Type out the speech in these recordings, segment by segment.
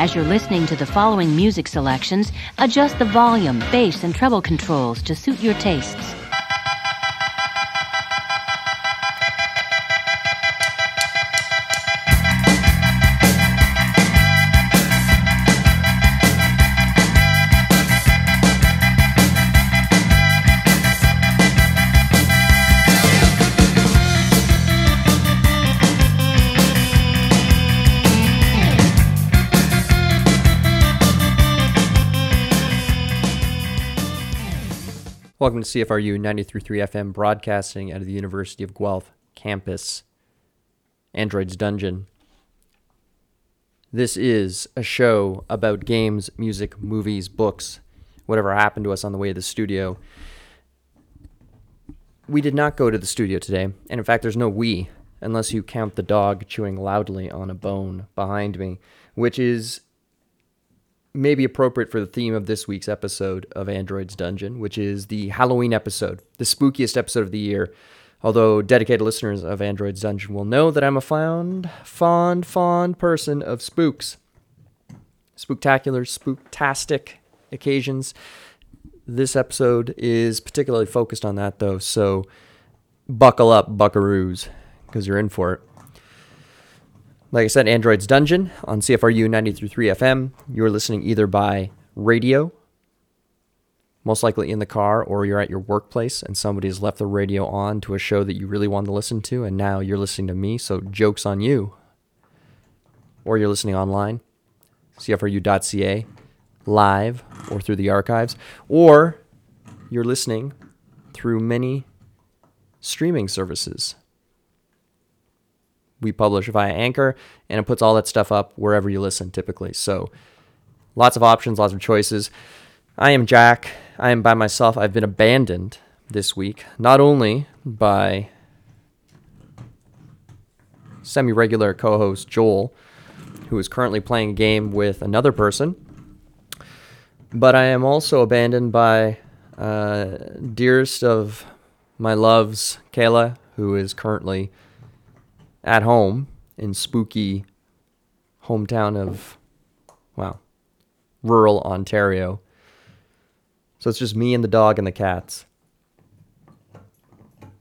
As you're listening to the following music selections, adjust the volume, bass, and treble controls to suit your tastes. Welcome to CFRU 93.3 FM, broadcasting out of the University of Guelph campus, Android's Dungeon. This is a show about games, music, movies, books, whatever happened to us on the way to the studio. We did not go to the studio today, and in fact, there's no we, unless you count the dog chewing loudly on a bone behind me, which is may be appropriate for the theme of this week's episode of Android's Dungeon, which is the Halloween episode, the spookiest episode of the year. Although dedicated listeners of Android's Dungeon will know that I'm a fond, fond, fond person of spooks. Spooktacular, spooktastic occasions. This episode is particularly focused on that, though, so buckle up, buckaroos, because you're in for it. Like I said, Android's Dungeon on CFRU 93.3 FM. You're listening either by radio, most likely in the car, or you're at your workplace and somebody has left the radio on to a show that you really wanted to listen to, and now you're listening to me, so joke's on you. Or you're listening online, CFRU.ca, live, or through the archives, or you're listening through many streaming services we publish via Anchor, and it puts all that stuff up wherever you listen typically. So lots of options, lots of choices. I am Jack. I am by myself. I've been abandoned this week, not only by semi regular co host Joel, who is currently playing a game with another person, but I am also abandoned by uh, dearest of my loves, Kayla, who is currently at home in spooky hometown of, well, rural Ontario. So it's just me and the dog and the cats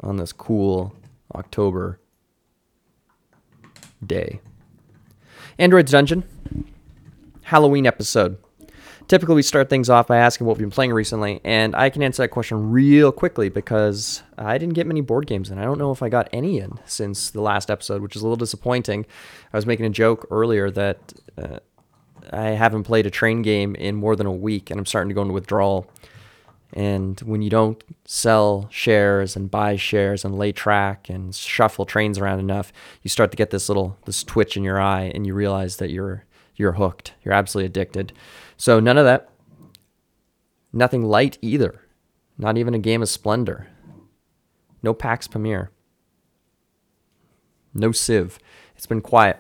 on this cool October day. Android's Dungeon, Halloween episode. Typically, we start things off by asking what we've been playing recently, and I can answer that question real quickly because I didn't get many board games, and I don't know if I got any in since the last episode, which is a little disappointing. I was making a joke earlier that uh, I haven't played a train game in more than a week, and I'm starting to go into withdrawal. And when you don't sell shares and buy shares and lay track and shuffle trains around enough, you start to get this little this twitch in your eye, and you realize that you're you're hooked. You're absolutely addicted. So none of that. Nothing light either. Not even a game of Splendor. No Pax Pamir. No Civ. It's been quiet.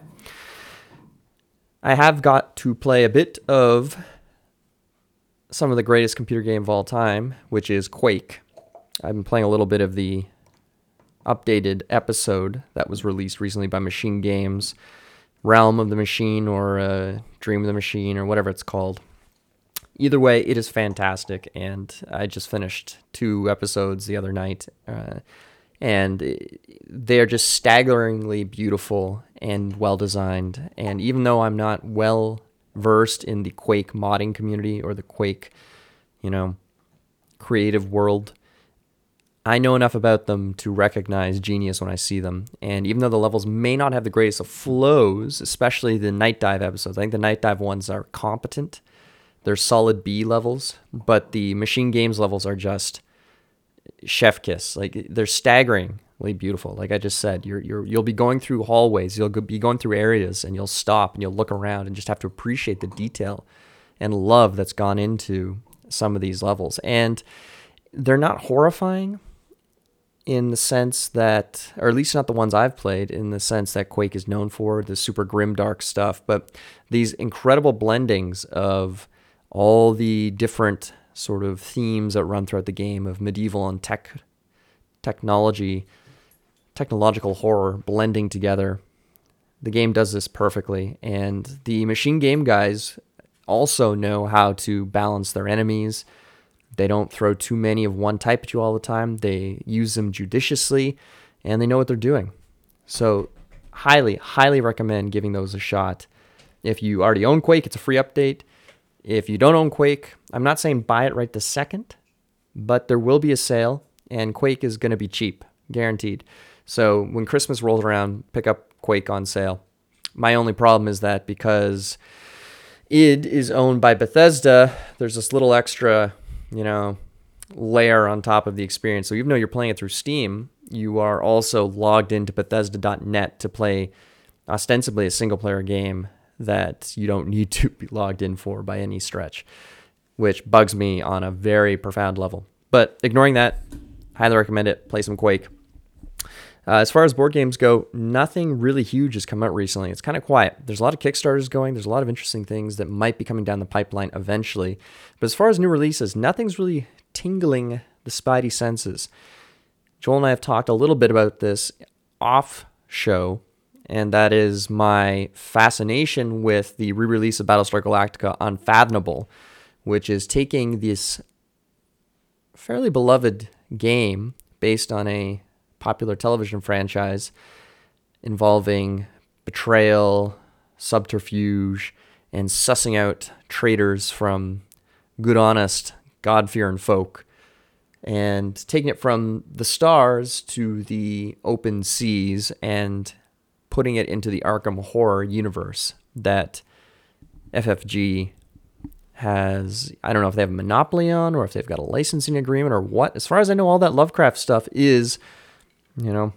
I have got to play a bit of some of the greatest computer game of all time, which is Quake. I've been playing a little bit of the updated episode that was released recently by MachineGames, Realm of the Machine or uh, Dream of the Machine or whatever it's called either way, it is fantastic. And I just finished two episodes the other night, uh, and they are just staggeringly beautiful and well designed. And even though I'm not well versed in the Quake modding community or the Quake, you know, creative world, I know enough about them to recognize genius when I see them. And even though the levels may not have the greatest of flows, especially the Nightdive episodes, I think the Nightdive ones are competent they're solid B levels, but the MachineGames levels are just chef kiss. Like they're staggeringly beautiful. Like I just said, you're you're you'll be going through hallways, you'll be going through areas, and you'll stop and you'll look around and just have to appreciate the detail and love that's gone into some of these levels. And they're not horrifying in the sense that, or at least not the ones I've played, in the sense that Quake is known for, the super grim, dark stuff, but these incredible blendings of all the different sort of themes that run throughout the game of medieval and tech technology technological horror blending together The game does this perfectly, and the machine game guys also know how to balance their enemies. They don't throw too many of one type at you all the time. They use them judiciously, and they know what they're doing. So, highly, highly recommend giving those a shot. If you already own Quake, it's a free update. If you don't own Quake, I'm not saying buy it right this second, but there will be a sale, and Quake is going to be cheap, guaranteed. So when Christmas rolls around, pick up Quake on sale. My only problem is that because id is owned by Bethesda, there's this little extra, you know, layer on top of the experience. So even though you're playing it through Steam, you are also logged into Bethesda.net to play ostensibly a single player game that you don't need to be logged in for by any stretch, which bugs me on a very profound level. But ignoring that, highly recommend it. Play some Quake. Uh, as far as board games go, nothing really huge has come out recently. It's kind of quiet. There's a lot of Kickstarters going. There's a lot of interesting things that might be coming down the pipeline eventually. But as far as new releases, nothing's really tingling the spidey senses. Joel and I have talked a little bit about this off show, and that is my fascination with the re release of Battlestar Galactica Unfathomable, which is taking this fairly beloved game based on a popular television franchise involving betrayal, subterfuge, and sussing out traitors from good, honest, God fearing folk, and taking it from the stars to the open seas and putting it into the Arkham horror universe that FFG has I don't know if they have a monopoly on or if they've got a licensing agreement or what. As far as I know, all that Lovecraft stuff is you know,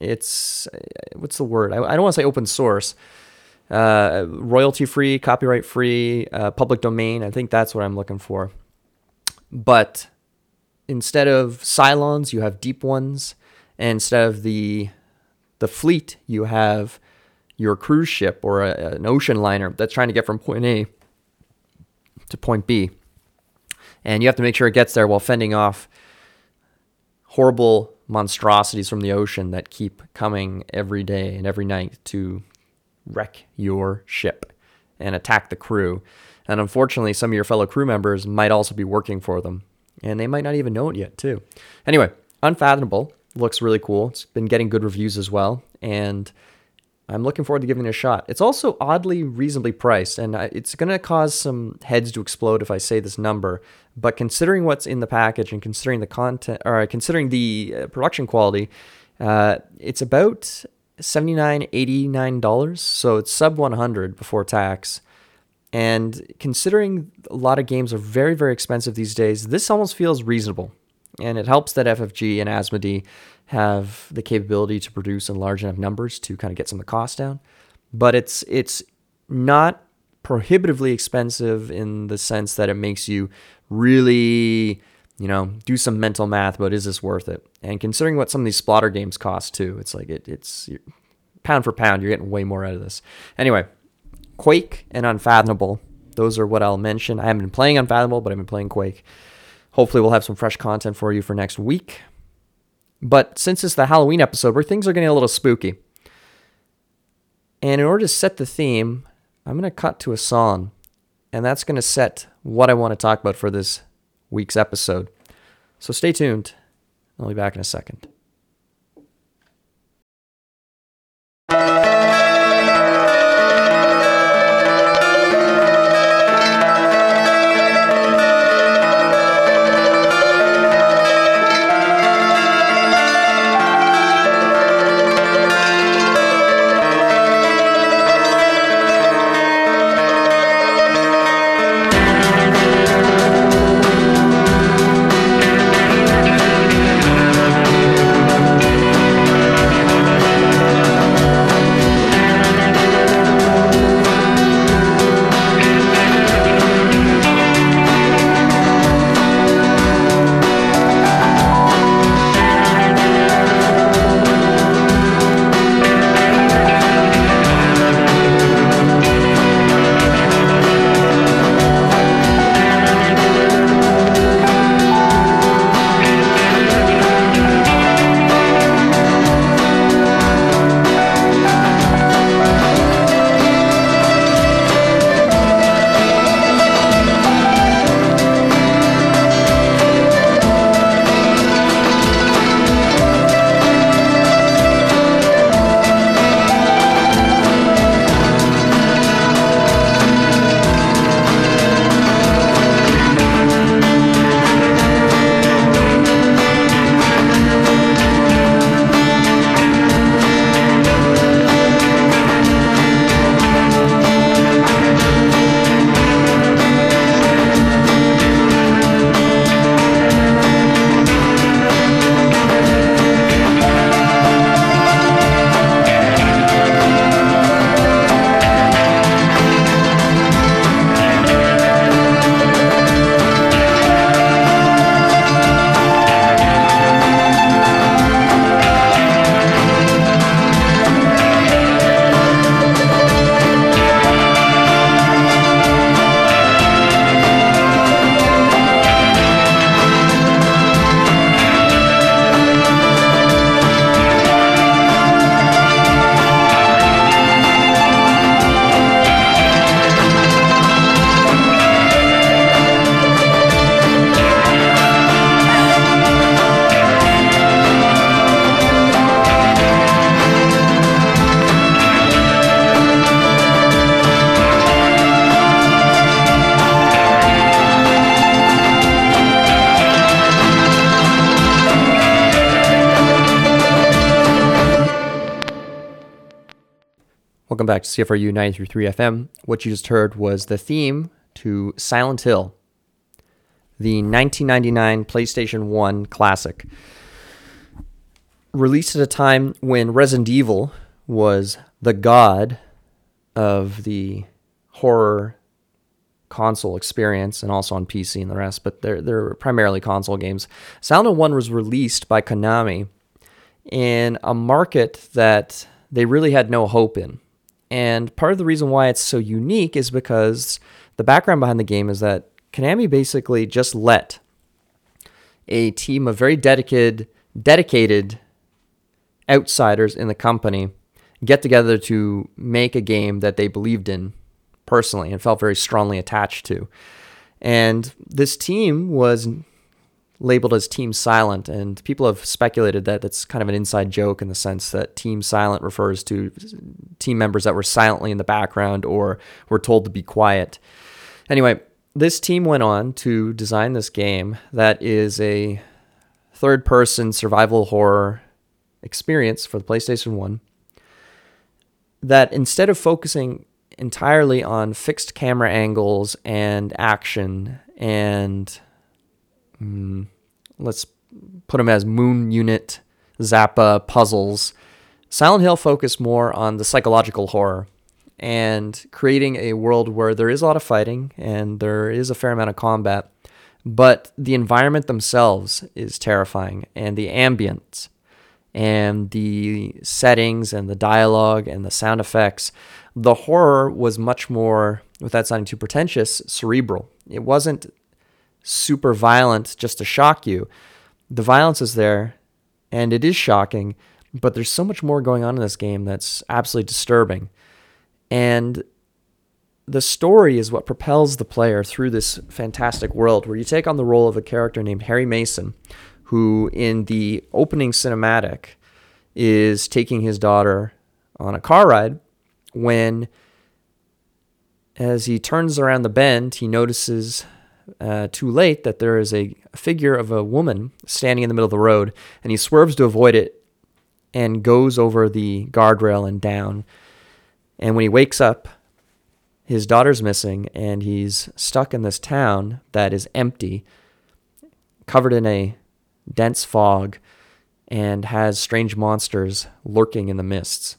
it's what's the word? I, I don't want to say open source, uh, royalty free, copyright free, uh, public domain. I think that's what I'm looking for. But instead of Cylons, you have deep ones, and instead of the the fleet, you have your cruise ship or a, an ocean liner that's trying to get from point A to point B. And you have to make sure it gets there while fending off horrible monstrosities from the ocean that keep coming every day and every night to wreck your ship and attack the crew. And unfortunately, some of your fellow crew members might also be working for them, and they might not even know it yet, too. Anyway, Unfathomable looks really cool. It's been getting good reviews as well, and I'm looking forward to giving it a shot. It's also oddly reasonably priced, and it's going to cause some heads to explode if I say this number. But considering what's in the package and considering the content, or considering the uh, production quality, uh, it's about $79, $89. So it's sub 100 before tax. And considering a lot of games are very, very expensive these days, this almost feels reasonable. And it helps that FFG and Asmodee have the capability to produce in large enough numbers to kind of get some of the cost down. But it's it's not prohibitively expensive in the sense that it makes you really, you know, do some mental math about is this worth it? And considering what some of these Splotter games cost too, it's like it, it's pound for pound, you're getting way more out of this. Anyway, Quake and Unfathomable, those are what I'll mention. I haven't been playing Unfathomable, but I've been playing Quake. Hopefully, we'll have some fresh content for you for next week. But since it's the Halloween episode where things are getting a little spooky, and in order to set the theme, I'm going to cut to a song, and that's going to set what I want to talk about for this week's episode. So stay tuned. I'll be back in a second. Welcome back to CFRU 93.3 FM. What you just heard was the theme to Silent Hill, the 1999 PlayStation 1 classic. Released at a time when Resident Evil was the god of the horror console experience and also on PC and the rest, but they're, they're primarily console games. Silent Hill 1 was released by Konami in a market that they really had no hope in. And part of the reason why it's so unique is because the background behind the game is that Konami basically just let a team of very dedicated dedicated outsiders in the company get together to make a game that they believed in personally and felt very strongly attached to. And this team was labeled as Team Silent, and people have speculated that that's kind of an inside joke in the sense that Team Silent refers to team members that were silently in the background or were told to be quiet. Anyway, this team went on to design this game that is a third person survival horror experience for the PlayStation 1 that instead of focusing entirely on fixed camera angles and action and mm, let's put them as moon unit zappa puzzles. Silent hill focused more on the psychological horror and creating a world where there is a lot of fighting and there is a fair amount of combat but the environment themselves is terrifying and the ambience and the settings and the dialogue and the sound effects. The horror was much more without sounding too pretentious cerebral. It wasn't super violent just to shock you. The violence is there and it is shocking, but there's so much more going on in this game that's absolutely disturbing. And the story is what propels the player through this fantastic world where you take on the role of a character named Harry Mason, who in the opening cinematic is taking his daughter on a car ride when as he turns around the bend, he notices uh, too late that there is a figure of a woman standing in the middle of the road, and he swerves to avoid it and goes over the guardrail and down. And when he wakes up, his daughter's missing, and he's stuck in this town that is empty, covered in a dense fog, and has strange monsters lurking in the mists.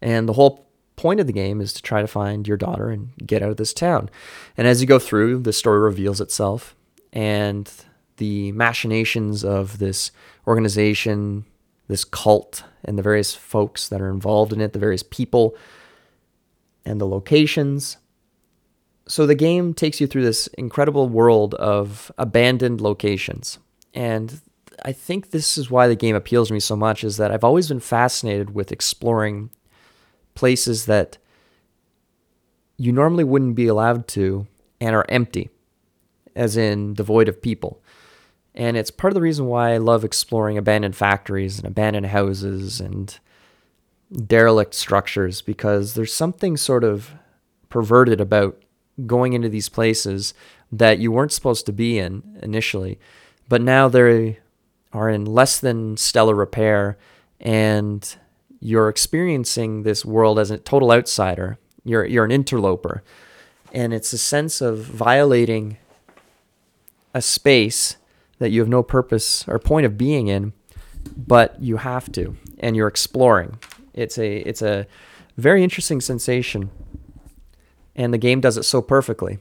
And the whole point of the game is to try to find your daughter and get out of this town. And as you go through, the story reveals itself and the machinations of this organization, this cult, and the various folks that are involved in it, the various people, and the locations. So the game takes you through this incredible world of abandoned locations. And I think this is why the game appeals to me so much is that I've always been fascinated with exploring places that you normally wouldn't be allowed to and are empty, as in devoid of people. And it's part of the reason why I love exploring abandoned factories and abandoned houses and derelict structures because there's something sort of perverted about going into these places that you weren't supposed to be in initially, but now they are in less than stellar repair and you're experiencing this world as a total outsider. You're you're an interloper, and it's a sense of violating a space that you have no purpose or point of being in, but you have to, and you're exploring. It's a it's a very interesting sensation, and the game does it so perfectly.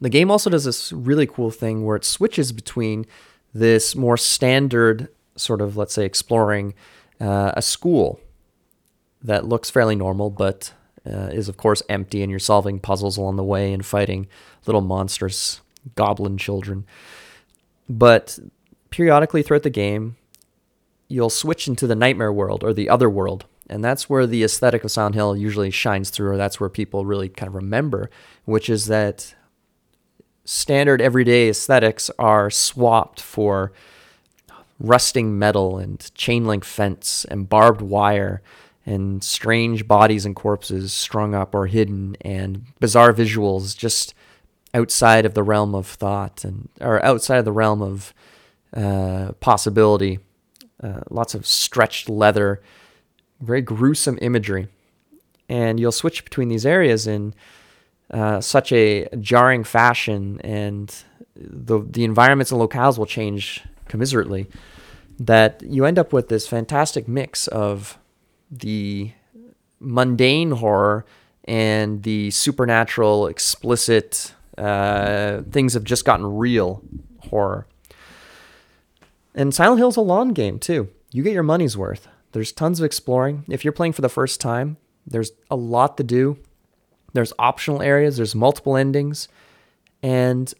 The game also does this really cool thing where it switches between this more standard sort of let's say exploring uh, a school that looks fairly normal, but uh, is of course empty, and you're solving puzzles along the way and fighting little monstrous goblin children. But periodically throughout the game, you'll switch into the nightmare world or the other world. And that's where the aesthetic of Silent Hill usually shines through, or that's where people really kind of remember, which is that standard everyday aesthetics are swapped for rusting metal and chain link fence and barbed wire and strange bodies and corpses strung up or hidden and bizarre visuals just outside of the realm of thought and or outside of the realm of uh, possibility. Uh, lots of stretched leather, very gruesome imagery. and you'll switch between these areas in uh, such a jarring fashion, and the the environments and locales will change commiserately that you end up with this fantastic mix of the mundane horror and the supernatural, explicit uh, things have just gotten real horror. And Silent Hill's a long game too. You get your money's worth. There's tons of exploring. If you're playing for the first time, there's a lot to do. There's optional areas, there's multiple endings, and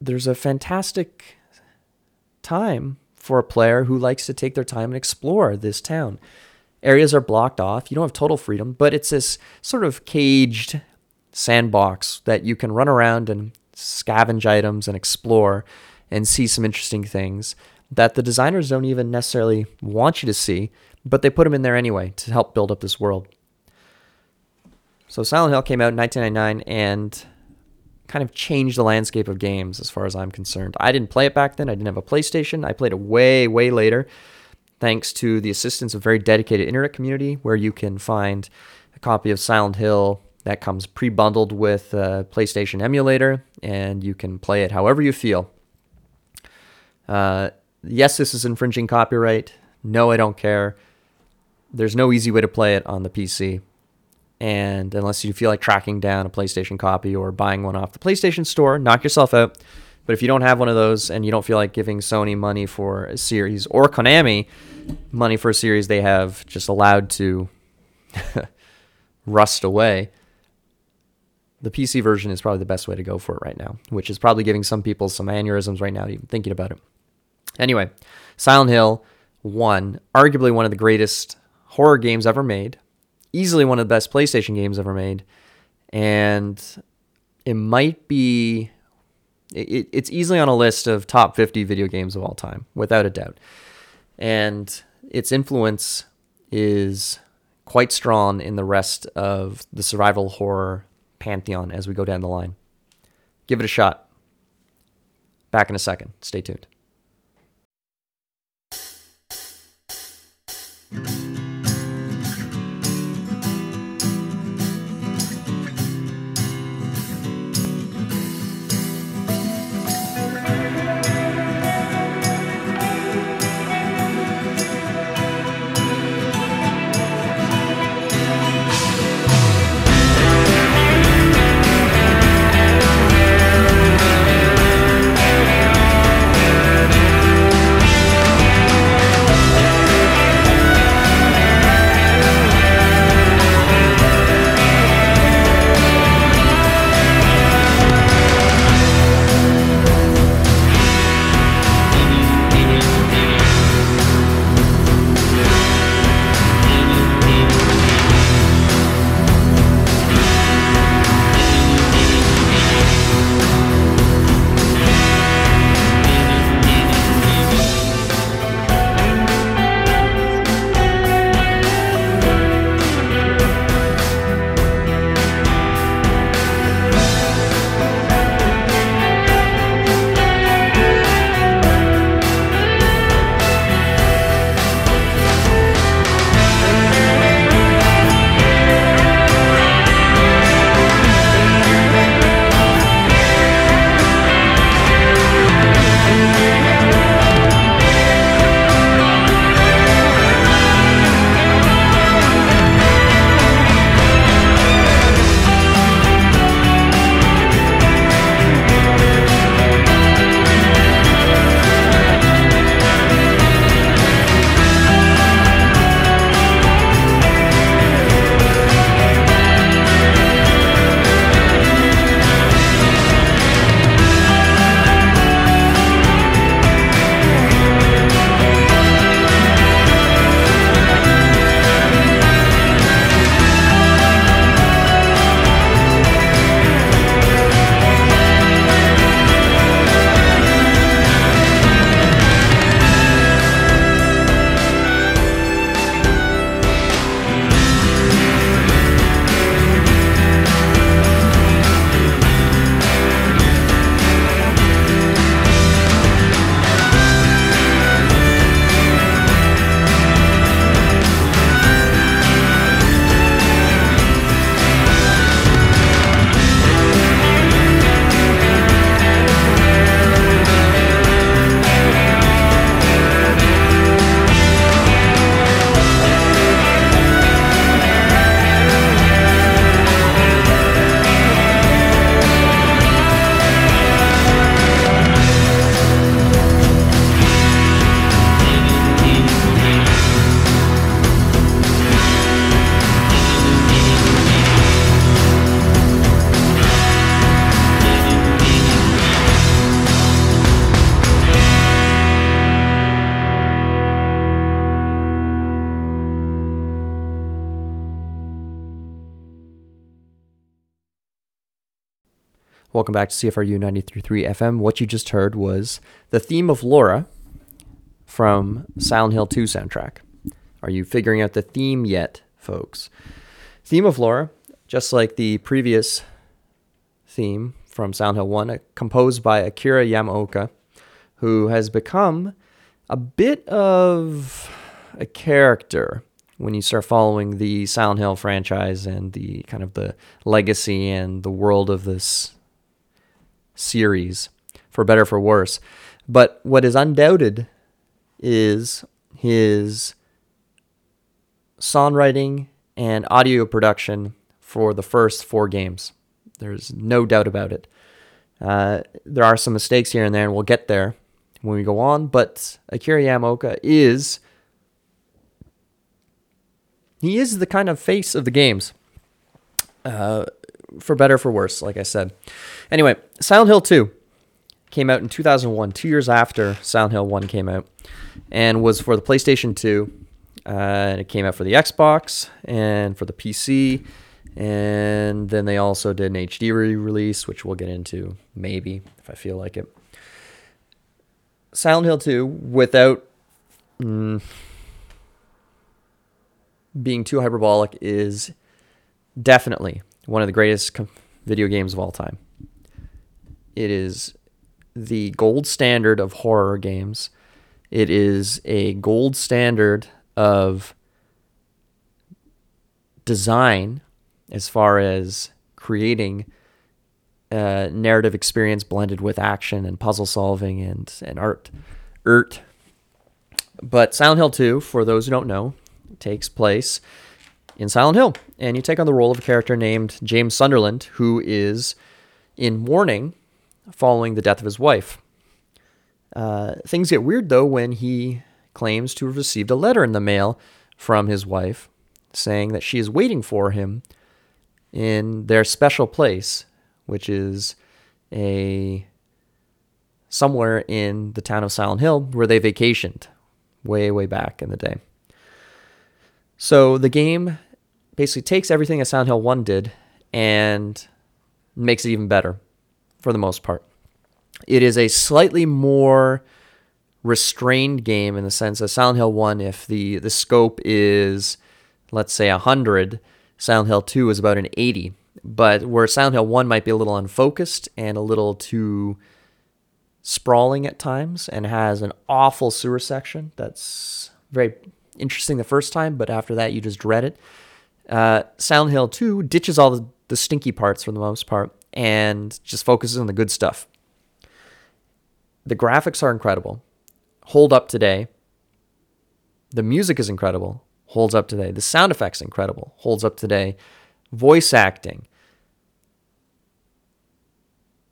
there's a fantastic time for a player who likes to take their time and explore this town. Areas are blocked off. You don't have total freedom, but it's this sort of caged sandbox that you can run around and scavenge items and explore and see some interesting things that the designers don't even necessarily want you to see, but they put them in there anyway to help build up this world. So Silent Hill came out in 1999 and kind of changed the landscape of games as far as I'm concerned. I didn't play it back then. I didn't have a PlayStation. I played it way, way later, thanks to the assistance of a very dedicated internet community where you can find a copy of Silent Hill that comes pre-bundled with a PlayStation emulator, and you can play it however you feel. Uh, yes, this is infringing copyright. No, I don't care. There's no easy way to play it on the PC. And unless you feel like tracking down a PlayStation copy or buying one off the PlayStation Store, knock yourself out. But if you don't have one of those and you don't feel like giving Sony money for a series or Konami money for a series they have just allowed to rust away, the PC version is probably the best way to go for it right now, which is probably giving some people some aneurysms right now, even thinking about it. Anyway, Silent Hill 1, arguably one of the greatest horror games ever made easily one of the best PlayStation games ever made, and it might be. It, it's easily on a list of top 50 video games of all time, without a doubt. And its influence is quite strong in the rest of the survival horror pantheon as we go down the line. Give it a shot. Back in a second. Stay tuned. Welcome back to CFRU 93.3 FM. What you just heard was the theme of Laura from Silent Hill 2 soundtrack. Are you figuring out the theme yet, folks? Theme of Laura, just like the previous theme from Silent Hill 1, uh, composed by Akira Yamaoka, who has become a bit of a character when you start following the Silent Hill franchise and the kind of the legacy and the world of this series, for better for worse. But what is undoubted is his songwriting and audio production for the first four games. There's no doubt about it. Uh, there are some mistakes here and there, and we'll get there when we go on. But Akira Yamaoka is he is the kind of face of the games. Uh, for better for worse, like I said. Anyway, Silent Hill 2 came out in 2001, two years after Silent Hill 1 came out, and was for the PlayStation 2. Uh, and it came out for the Xbox and for the PC. And then they also did an HD re release, which we'll get into maybe if I feel like it. Silent Hill 2, without mm, being too hyperbolic, is definitely one of the greatest video games of all time. It is the gold standard of horror games. It is a gold standard of design as far as creating a narrative experience blended with action and puzzle solving and, and art. Ert. But Silent Hill 2, for those who don't know, takes place in Silent Hill. And you take on the role of a character named James Sunderland, who is in mourning following the death of his wife. Uh, things get weird, though, when he claims to have received a letter in the mail from his wife saying that she is waiting for him in their special place, which is a somewhere in the town of Silent Hill where they vacationed way, way back in the day. So the game basically takes everything that Silent Hill 1 did and makes it even better for the most part. It is a slightly more restrained game in the sense that Silent Hill 1, if the, the scope is, let's say, 100, Silent Hill 2 is about an 80. But where Silent Hill 1 might be a little unfocused and a little too sprawling at times and has an awful sewer section that's very interesting the first time, but after that you just dread it. Uh, Silent Hill 2 ditches all the, the stinky parts for the most part and just focuses on the good stuff. The graphics are incredible, hold up today. The music is incredible, holds up today. The sound effects incredible, holds up today. Voice acting,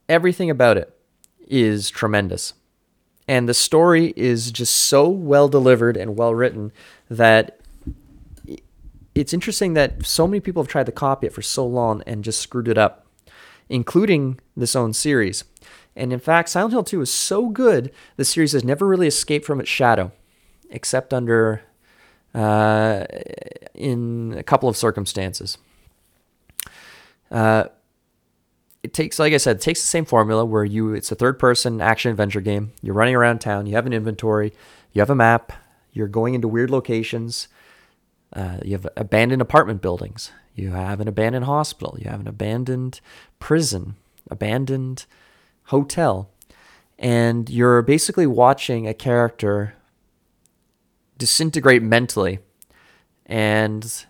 everything about it is tremendous. And the story is just so well delivered and well written that it's interesting that so many people have tried to copy it for so long and just screwed it up, including this own series. And in fact, Silent Hill 2 is so good, the series has never really escaped from its shadow, except under uh, in a couple of circumstances. Uh, it takes, like I said, it takes the same formula where you it's a third person action adventure game. You're running around town, you have an inventory, you have a map, you're going into weird locations. Uh, you have abandoned apartment buildings. You have an abandoned hospital. You have an abandoned prison, abandoned hotel. And you're basically watching a character disintegrate mentally. And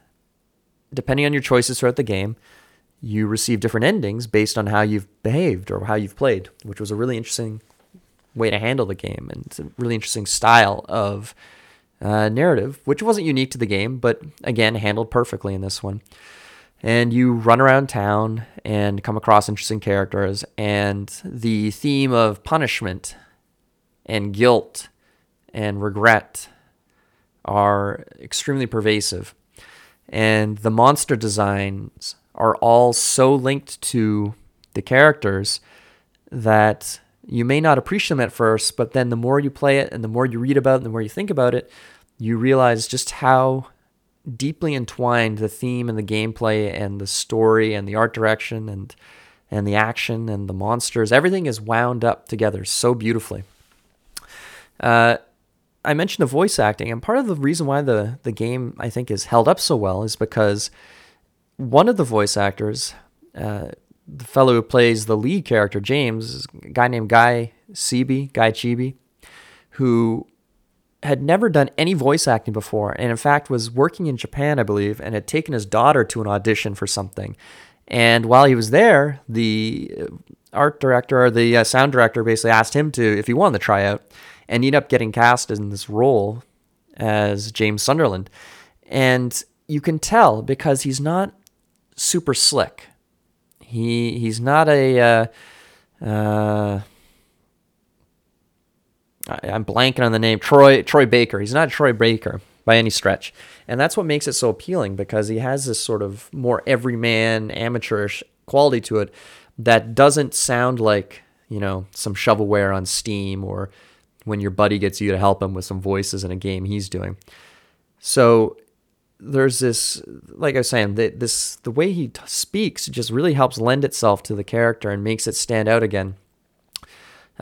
depending on your choices throughout the game, you receive different endings based on how you've behaved or how you've played, which was a really interesting way to handle the game and it's a really interesting style of uh, narrative, which wasn't unique to the game, but again, handled perfectly in this one. And you run around town and come across interesting characters, and the theme of punishment and guilt and regret are extremely pervasive. And the monster designs are all so linked to the characters that you may not appreciate them at first, but then the more you play it and the more you read about it and the more you think about it, you realize just how deeply entwined the theme and the gameplay and the story and the art direction and and the action and the monsters. Everything is wound up together so beautifully. Uh, I mentioned the voice acting, and part of the reason why the, the game I think is held up so well is because one of the voice actors, uh, the fellow who plays the lead character, James, is a guy named Guy Seeby, Guy Chibi, who had never done any voice acting before, and in fact was working in Japan, I believe, and had taken his daughter to an audition for something. And while he was there, the art director or the uh, sound director basically asked him to if he wanted to try out, and ended up getting cast in this role as James Sunderland. And you can tell because he's not super slick. He he's not a uh, uh, I'm blanking on the name Troy Troy Baker. He's not Troy Baker by any stretch, and that's what makes it so appealing because he has this sort of more everyman, amateurish quality to it that doesn't sound like you know some shovelware on Steam or when your buddy gets you to help him with some voices in a game he's doing. So there's this, like I was saying, the, this the way he t- speaks just really helps lend itself to the character and makes it stand out again.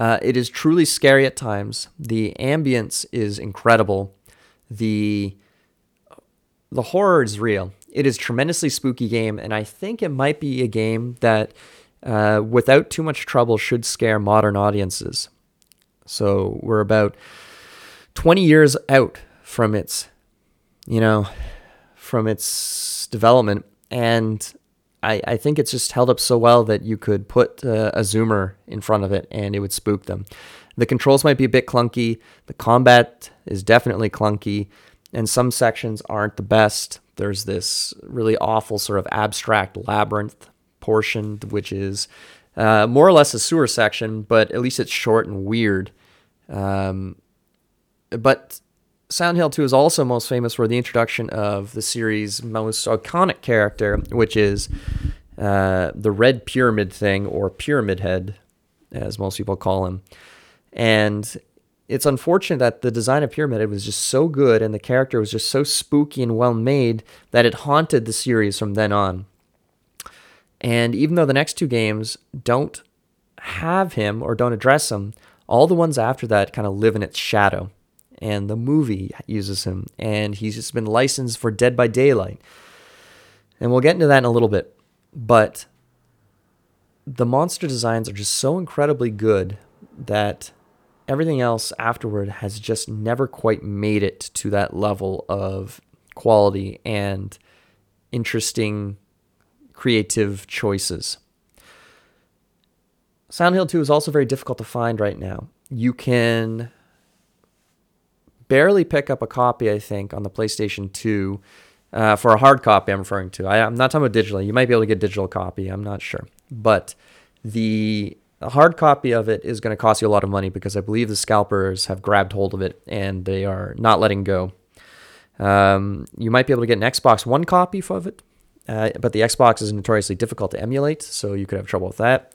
Uh, it is truly scary at times. The ambience is incredible. The the horror is real. It is tremendously spooky game, and I think it might be a game that, uh, without too much trouble, should scare modern audiences. So we're about 20 years out from its, you know, from its development, and I, I think it's just held up so well that you could put uh, a zoomer in front of it and it would spook them. The controls might be a bit clunky. The combat is definitely clunky, and some sections aren't the best. There's this really awful sort of abstract labyrinth portion, which is uh, more or less a sewer section, but at least it's short and weird. Um, but Silent Hill 2 is also most famous for the introduction of the series' most iconic character, which is uh, the Red Pyramid Thing, or Pyramid Head, as most people call him. And it's unfortunate that the design of Pyramid Head was just so good and the character was just so spooky and well made that it haunted the series from then on. And even though the next two games don't have him or don't address him, all the ones after that kind of live in its shadow and the movie uses him, and he's just been licensed for Dead by Daylight. And we'll get into that in a little bit. But the monster designs are just so incredibly good that everything else afterward has just never quite made it to that level of quality and interesting creative choices. Silent Hill 2 is also very difficult to find right now. You can barely pick up a copy, I think, on the PlayStation 2 uh, for a hard copy. I'm referring to. I, am not talking about digitally. You might be able to get a digital copy. I'm not sure, but the hard copy of it is going to cost you a lot of money because I believe the scalpers have grabbed hold of it and they are not letting go. Um, you might be able to get an Xbox One copy of it, uh, but the Xbox is notoriously difficult to emulate, so you could have trouble with that.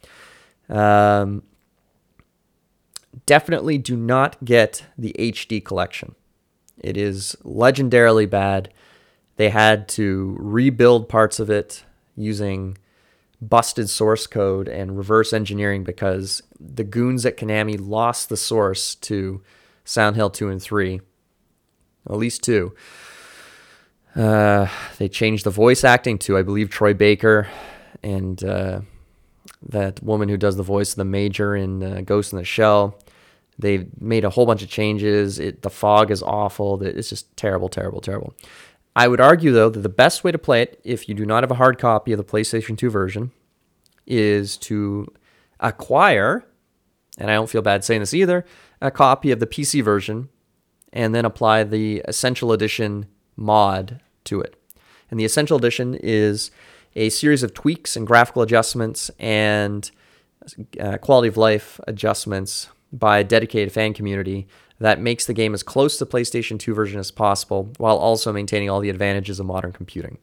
Um, definitely do not get the HD collection. It is legendarily bad. They had to rebuild parts of it using busted source code and reverse engineering because the goons at Konami lost the source to Silent Hill 2 and 3. At least two. Uh, they changed the voice acting to, I believe, Troy Baker and uh, that woman who does the voice of the Major in uh, Ghost in the Shell. They've made a whole bunch of changes. It, the fog is awful. It's just terrible, terrible, terrible. I would argue, though, that the best way to play it, if you do not have a hard copy of the PlayStation 2 version, is to acquire, and I don't feel bad saying this either, a copy of the PC version and then apply the Essential Edition mod to it. And the Essential Edition is a series of tweaks and graphical adjustments and uh, quality of life adjustments by a dedicated fan community that makes the game as close to PlayStation 2 version as possible while also maintaining all the advantages of modern computing.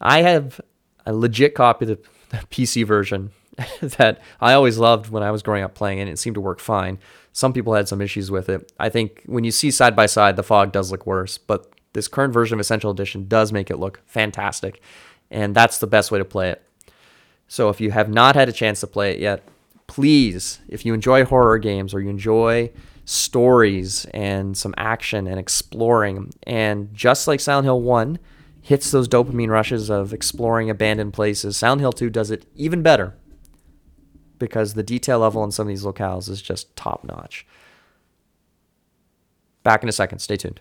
I have a legit copy of the, PC version that I always loved when I was growing up playing, it and it seemed to work fine. Some people had some issues with it. I think when you see side by side, the fog does look worse, but this current version of Essential Edition does make it look fantastic, and that's the best way to play it. So if you have not had a chance to play it yet, please, if you enjoy horror games or you enjoy stories and some action and exploring, and just like Silent Hill 1 hits those dopamine rushes of exploring abandoned places, Silent Hill 2 does it even better because the detail level in some of these locales is just top notch. Back in a second. Stay tuned.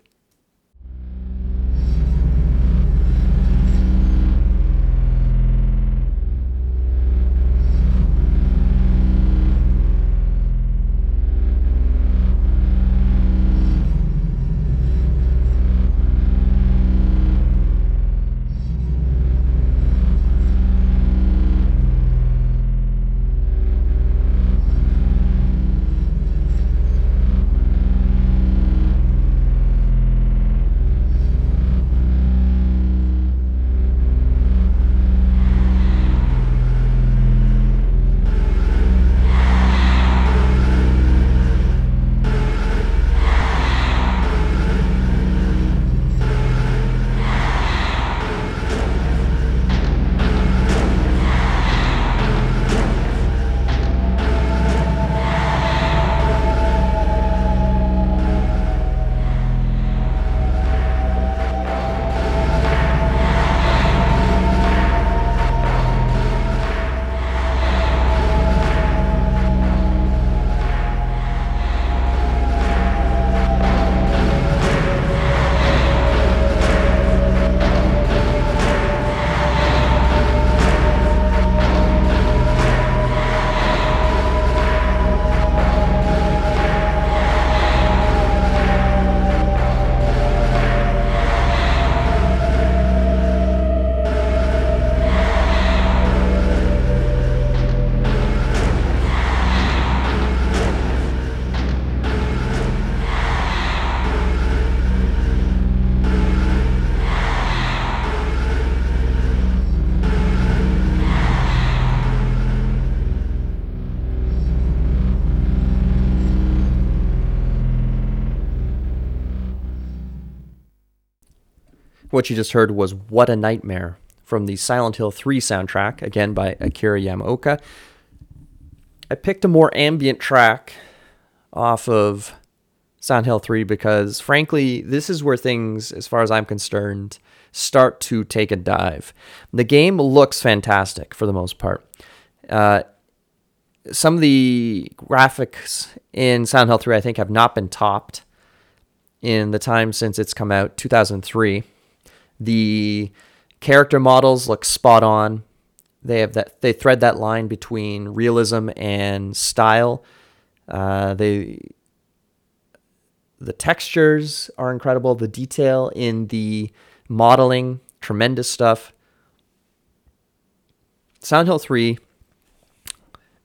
What you just heard was What a Nightmare from the Silent Hill 3 soundtrack, again by Akira Yamaoka. I picked a more ambient track off of Silent Hill 3 because, frankly, this is where things, as far as I'm concerned, start to take a dive. The game looks fantastic for the most part. Uh, some of the graphics in Silent Hill 3, I think, have not been topped in the time since it's come out, 2003. The character models look spot on. They have that they thread that line between realism and style. Uh, they the textures are incredible. The detail in the modeling, tremendous stuff. Silent Hill 3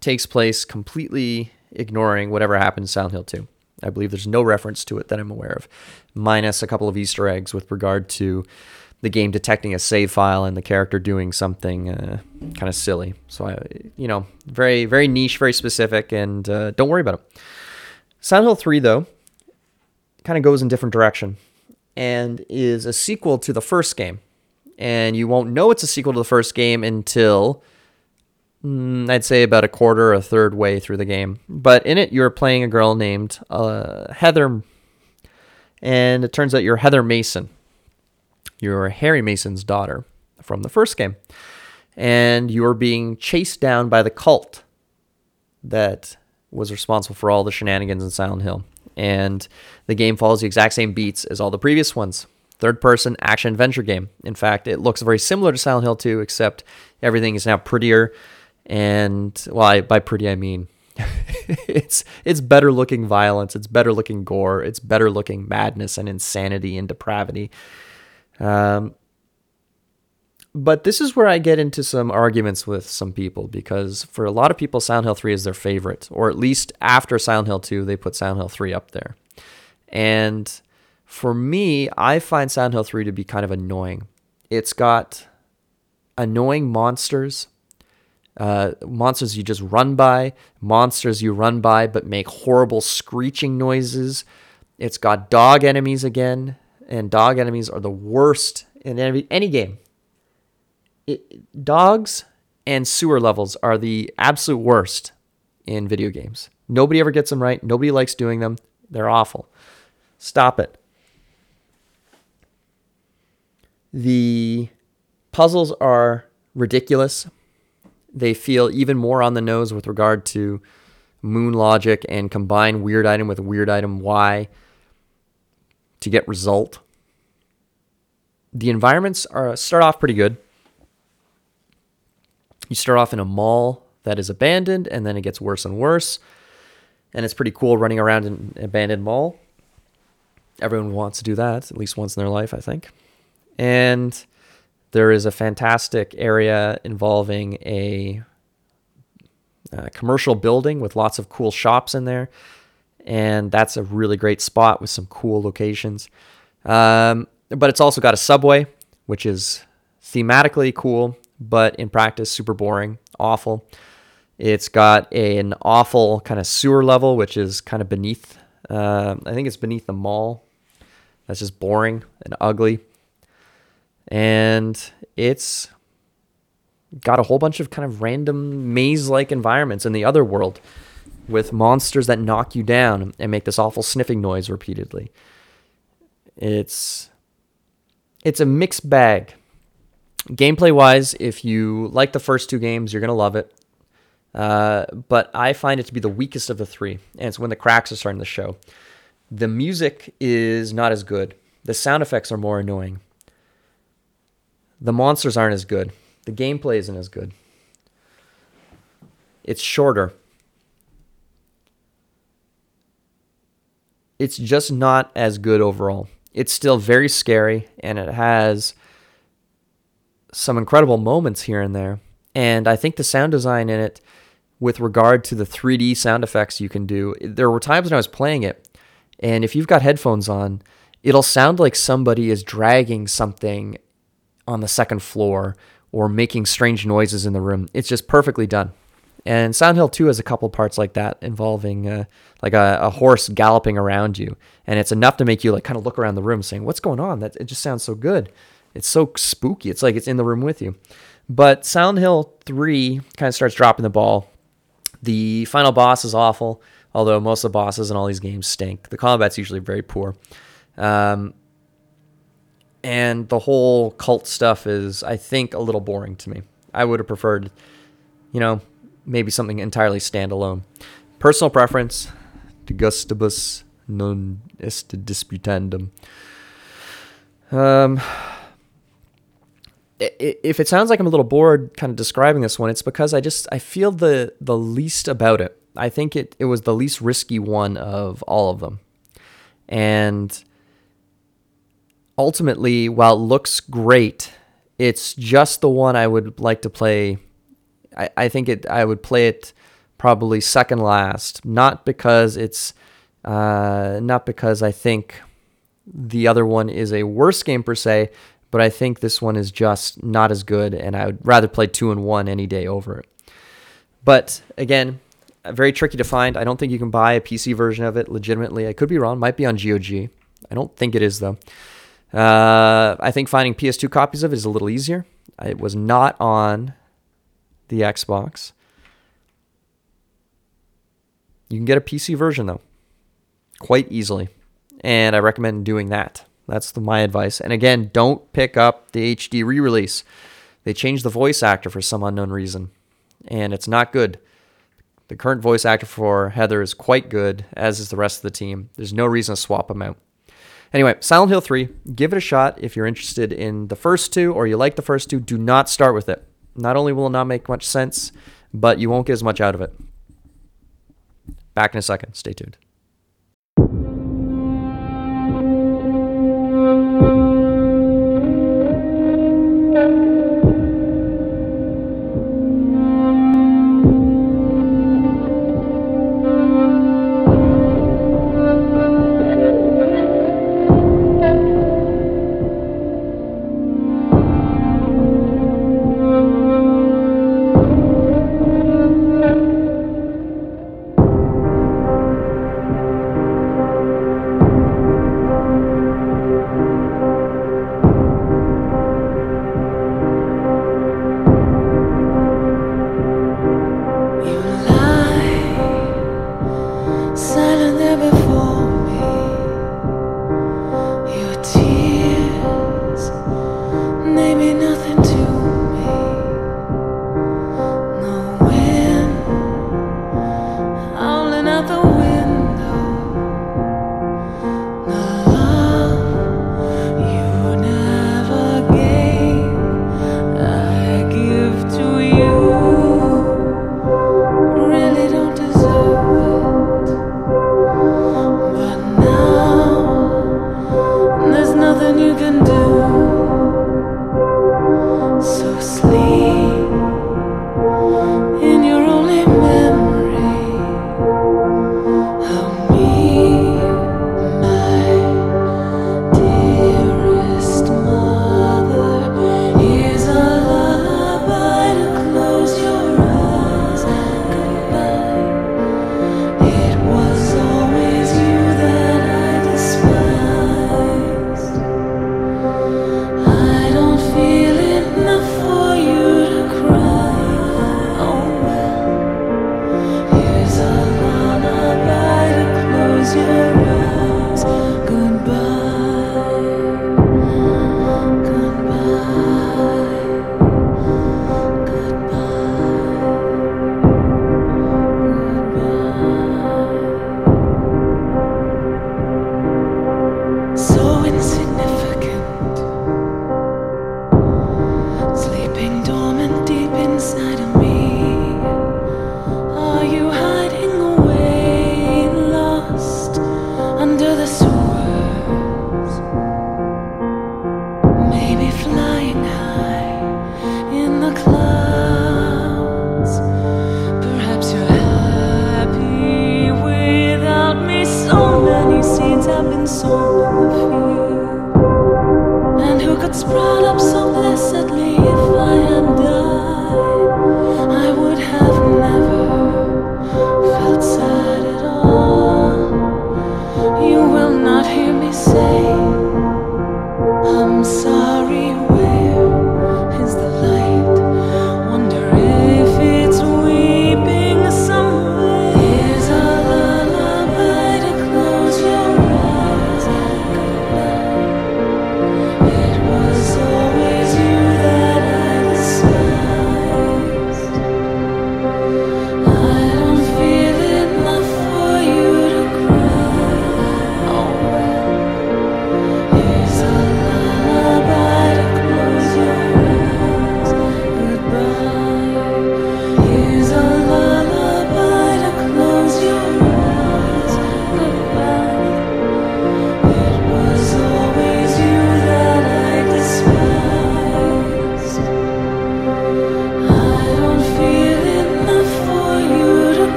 takes place completely ignoring whatever happened in Silent Hill 2. I believe there's no reference to it that I'm aware of, minus a couple of Easter eggs with regard to the game detecting a save file and the character doing something uh, kind of silly. So I, you know, very very niche, very specific, and uh, don't worry about it. Silent Hill 3 though kind of goes in different direction and is a sequel to the first game. And you won't know it's a sequel to the first game until mm, I'd say about a quarter or a third way through the game. But in it, you're playing a girl named uh, Heather, and it turns out you're Heather Mason. You're Harry Mason's daughter from the first game. And you're being chased down by the cult that was responsible for all the shenanigans in Silent Hill. And the game follows the exact same beats as all the previous ones. Third person action adventure game. In fact, it looks very similar to Silent Hill 2, except everything is now prettier. And, well, I, by pretty, I mean it's it's better looking violence, it's better looking gore, it's better looking madness and insanity and depravity. Um, but this is where I get into some arguments with some people because for a lot of people, Silent Hill 3 is their favorite, or at least after Silent Hill 2, they put Silent Hill 3 up there. And for me, I find Silent Hill 3 to be kind of annoying. It's got annoying monsters, uh, monsters you just run by, monsters you run by but make horrible screeching noises. It's got dog enemies again and dog enemies are the worst in any, any game. It, dogs and sewer levels are the absolute worst in video games. Nobody ever gets them right. Nobody likes doing them. They're awful. Stop it. The puzzles are ridiculous. They feel even more on the nose with regard to moon logic and combine weird item with weird item Y to get result. The environments are start off pretty good. You start off in a mall that is abandoned and then it gets worse and worse. And it's pretty cool running around an abandoned mall. Everyone wants to do that at least once in their life, I think. And there is a fantastic area involving a, a, commercial building with lots of cool shops in there. And that's a really great spot with some cool locations. Um, but it's also got a subway, which is thematically cool, but in practice, super boring, awful. It's got a, an awful kind of sewer level, which is kind of beneath, uh, I think it's beneath the mall. That's just boring and ugly and it's got a whole bunch of kind of random maze-like environments in the other world with monsters that knock you down and make this awful sniffing noise repeatedly. It's it's a mixed bag. Gameplay wise, if you like the first two games, you're gonna love it. Uh, but I find it to be the weakest of the three, and it's when the cracks are starting to show. The music is not as good. The sound effects are more annoying. The monsters aren't as good. The gameplay isn't as good. It's shorter. It's just not as good overall. It's still very scary and it has some incredible moments here and there. And I think the sound design in it, with regard to the 3D sound effects you can do, there were times when I was playing it, and if you've got headphones on, it'll sound like somebody is dragging something on the second floor or making strange noises in the room. It's just perfectly done. And Silent Hill 2 has a couple parts like that involving uh, like a, a, horse galloping around you. And it's enough to make you like kind of look around the room saying, what's going on? That It just sounds so good. It's so spooky. It's like it's in the room with you. But Silent Hill 3 kind of starts dropping the ball. The final boss is awful, although most of the bosses in all these games stink. The combat's usually very poor. Um, and the whole cult stuff is, I think, a little boring to me. I would have preferred, you know, maybe something entirely standalone. Personal preference, de gustibus non est disputandum. Um, if it sounds like I'm a little bored kind of describing this one, it's because I just I feel the the least about it. I think it it was the least risky one of all of them. And ultimately, while it looks great, it's just the one I would like to play. I, I think it. I would play it probably second last, not because it's, uh, not because I think the other one is a worse game per se, but I think this one is just not as good, and I would rather play two and one any day over it. But again, very tricky to find. I don't think you can buy a PC version of it legitimately. I could be wrong. Might be on GOG. I don't think it is though. Uh, I think finding PS2 copies of it is a little easier. It was not on the Xbox. You can get a PC version though, quite easily, and I recommend doing that. That's the, my advice. And again, don't pick up the HD re-release. They changed the voice actor for some unknown reason, and it's not good. The current voice actor for Heather is quite good, as is the rest of the team. There's no reason to swap them out. Anyway, Silent Hill 3, give it a shot if you're interested in the first two or you like the first two. Do not start with it. Not only will it not make much sense, but you won't get as much out of it. Back in a second. Stay tuned.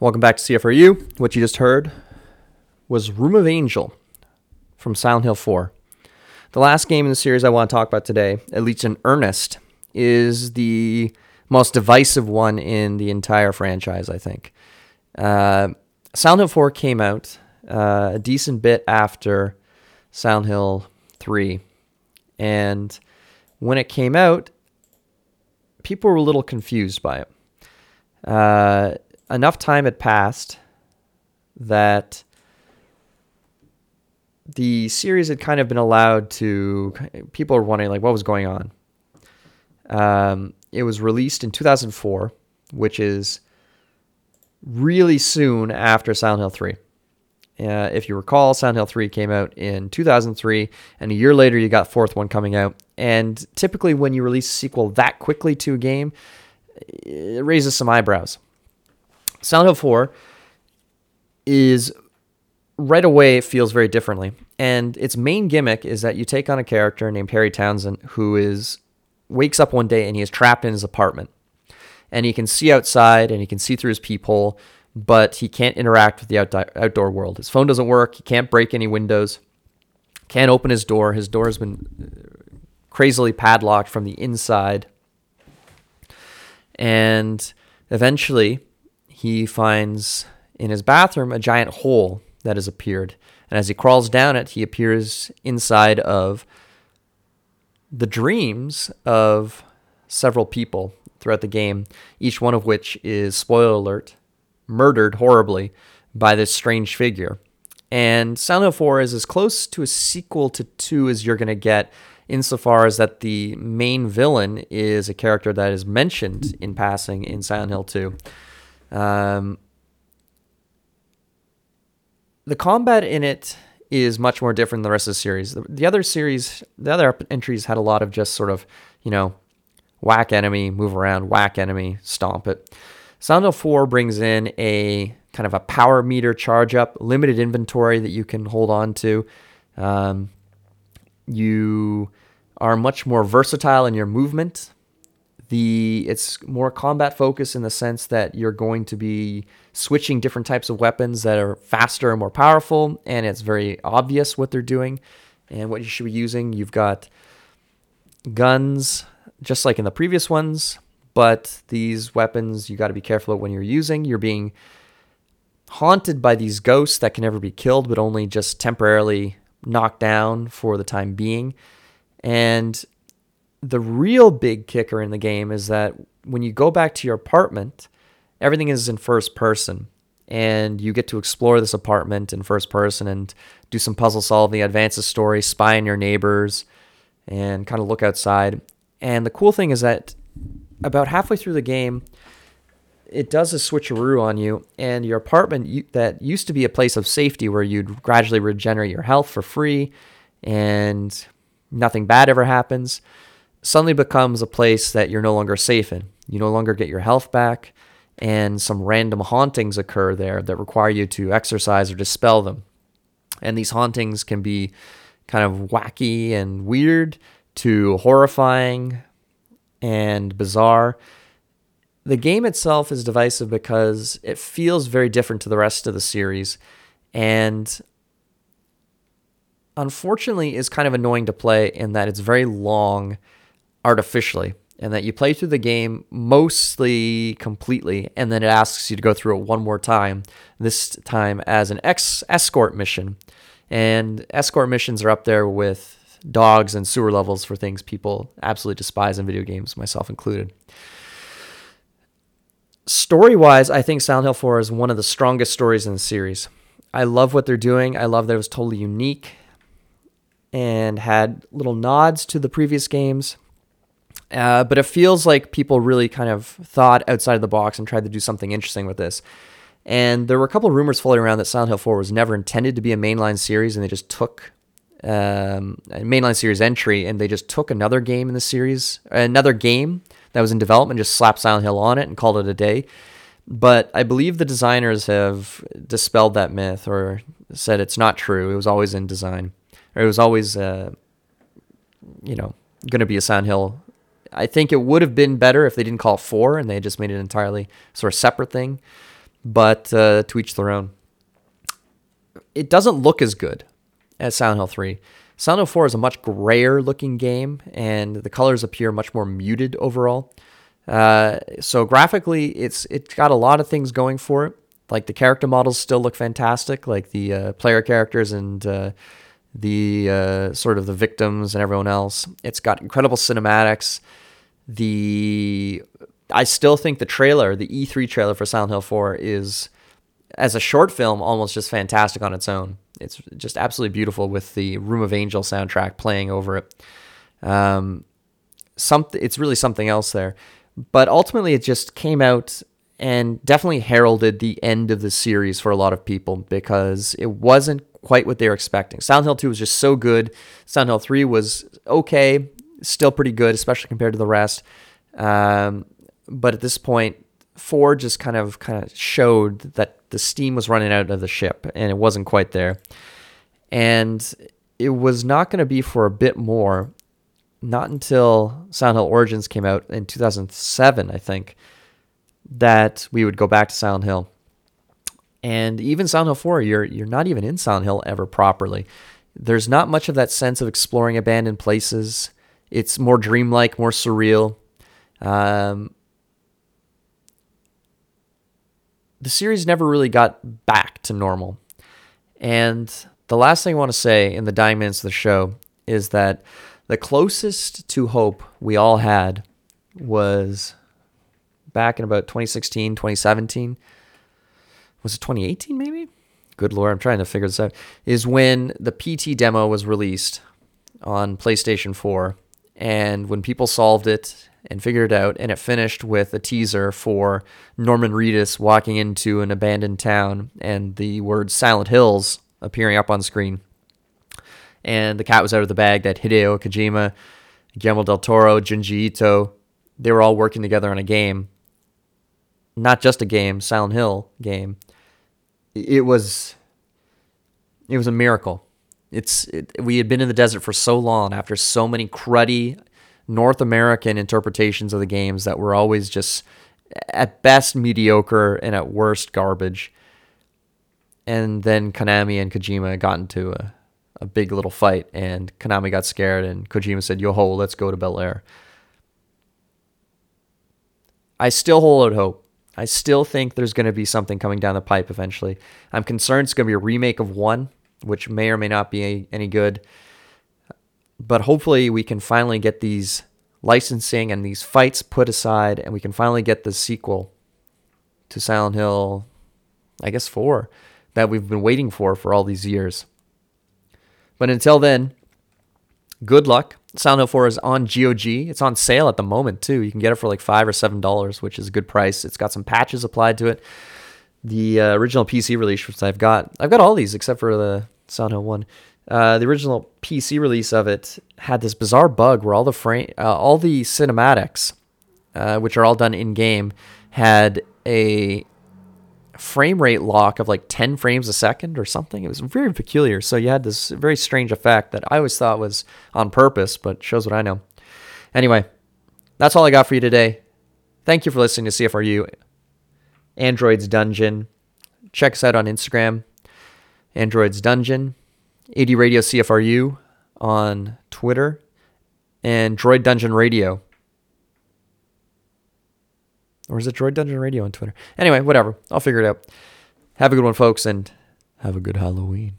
Welcome back to CFRU. What you just heard was Room of Angel from Silent Hill 4. The last game in the series I want to talk about today, at least in earnest, is the most divisive one in the entire franchise, I think. Uh, Silent Hill 4 came out uh, a decent bit after Silent Hill 3. And when it came out, people were a little confused by it. Uh, enough time had passed that the series had kind of been allowed to. People are wondering like what was going on. Um, it was released in 2004, which is really soon after Silent Hill 3. Uh, if you recall, Silent Hill 3 came out in 2003, and a year later, you got fourth one coming out. And typically, when you release a sequel that quickly to a game, it raises some eyebrows. Silent Hill 4 is right away it feels very differently. And its main gimmick is that you take on a character named Harry Townshend who is wakes up one day and he is trapped in his apartment. And he can see outside and he can see through his peephole, but he can't interact with the outdoor world. His phone doesn't work, he can't break any windows, can't open his door. His door has been uh, crazily padlocked from the inside. And eventually, he finds in his bathroom a giant hole that has appeared. And as he crawls down it, he appears inside of the dreams of several people throughout the game, each one of which is, spoiler alert, murdered horribly by this strange figure. And Silent Hill 4 is as close to a sequel to 2 as you're going to get, insofar as that the main villain is a character that is mentioned in passing in Silent Hill 2. Um, the combat in it is much more different than the rest of the series. The, the other series, the other entries had a lot of just sort of, you know, whack enemy, move around, whack enemy, stomp it. Hill 4 brings in a kind of a power meter charge up, limited inventory that you can hold on to. Um, you are much more versatile in your movement. The it's more combat focused in the sense that you're going to be switching different types of weapons that are faster and more powerful, and it's very obvious what they're doing and what you should be using. You've got guns, just like in the previous ones, but these weapons you got to be careful when you're using. You're being haunted by these ghosts that can never be killed, but only just temporarily knocked down for the time being. And the real big kicker in the game is that when you go back to your apartment, everything is in first person and you get to explore this apartment in first person and do some puzzle solving, advance the story, spy on your neighbors, and kind of look outside. And the cool thing is that about halfway through the game, it does a switcheroo on you, and your apartment that used to be a place of safety where you'd gradually regenerate your health for free and nothing bad ever happens, suddenly becomes a place that you're no longer safe in. You no longer get your health back and some random hauntings occur there that require you to exercise or dispel them. And these hauntings can be kind of wacky and weird to horrifying and bizarre. The game itself is divisive because it feels very different to the rest of the series and unfortunately is kind of annoying to play in that it's very long artificially and that you play through the game mostly completely, and then it asks you to go through it one more time, this time as an ex- escort mission. And escort missions are up there with dogs and sewer levels for things people absolutely despise in video games, myself included. Story wise, I think Silent Hill 4 is one of the strongest stories in the series. I love what they're doing. I love that it was totally unique and had little nods to the previous games. Uh, but it feels like people really kind of thought outside of the box and tried to do something interesting with this. And there were a couple of rumors floating around that Silent Hill 4 was never intended to be a mainline series, and they just took um, a mainline series entry and they just took another game in the series, another game that was in development, just slapped Silent Hill on it and called it a day. But I believe the designers have dispelled that myth or said it's not true. It was always in design, or it was always, uh, you know, going to be a Silent Hill I think it would have been better if they didn't call four and they just made it an entirely sort of separate thing. But uh, to each their own. It doesn't look as good as Silent Hill 3. Silent Hill 4 is a much grayer looking game, and the colors appear much more muted overall. Uh, so graphically, it's it's got a lot of things going for it. Like the character models still look fantastic, like the uh, player characters and uh, the uh, sort of the victims and everyone else. It's got incredible cinematics. The I still think the trailer, the E3 trailer for Silent Hill 4 is as a short film almost just fantastic on its own. It's just absolutely beautiful with the Room of Angel soundtrack playing over it. Um, something it's really something else there. But ultimately, it just came out and definitely heralded the end of the series for a lot of people because it wasn't quite what they were expecting. Silent Hill 2 was just so good. Silent Hill 3 was okay, still pretty good, especially compared to the rest. Um, but at this point, 4 just kind of kind of showed that the steam was running out of the ship and it wasn't quite there. And it was not going to be for a bit more, not until Silent Hill Origins came out in 2007, I think, that we would go back to Silent Hill. And even Silent Hill 4, you're you're not even in Silent Hill ever properly. There's not much of that sense of exploring abandoned places. It's more dreamlike, more surreal. Um, the series never really got back to normal. And the last thing I want to say in the dying minutes of the show is that the closest to hope we all had was back in about 2016, 2017. Was it 2018 maybe? Good lord, I'm trying to figure this out. Is when the PT demo was released on PlayStation 4 and when people solved it and figured it out and it finished with a teaser for Norman Reedus walking into an abandoned town and the word Silent Hills appearing up on screen. And the cat was out of the bag that Hideo Kojima, Guillermo del Toro, Junji Ito, they were all working together on a game not just a game, Silent Hill game. It was it was a miracle. It's it, we had been in the desert for so long after so many cruddy North American interpretations of the games that were always just at best mediocre and at worst garbage. And then Konami and Kojima got into a, a big little fight, and Konami got scared, and Kojima said, Yo ho, let's go to Bel Air. I still hold out hope. I still think there's going to be something coming down the pipe eventually. I'm concerned it's going to be a remake of one, which may or may not be any good. But hopefully, we can finally get these licensing and these fights put aside, and we can finally get the sequel to Silent Hill, I guess, 4 that we've been waiting for for all these years. But until then, good luck. Silent Hill 4 is on GOG. It's on sale at the moment too. You can get it for like five or seven dollars, which is a good price. It's got some patches applied to it. The uh, original PC release, which I've got, I've got all these except for the Silent Hill one. Uh, the original PC release of it had this bizarre bug where all the frame, uh, all the cinematics, uh, which are all done in game, had a frame rate lock of like 10 frames a second or something. It was very peculiar. So you had this very strange effect that I always thought was on purpose, but shows what I know. Anyway, that's all I got for you today. Thank you for listening to CFRU Android's Dungeon. Check us out on Instagram, Android's Dungeon, AD Radio CFRU on Twitter, and Droid Dungeon Radio or is it Droid Dungeon Radio on Twitter? Anyway, whatever. I'll figure it out. Have a good one, folks, and have a good Halloween.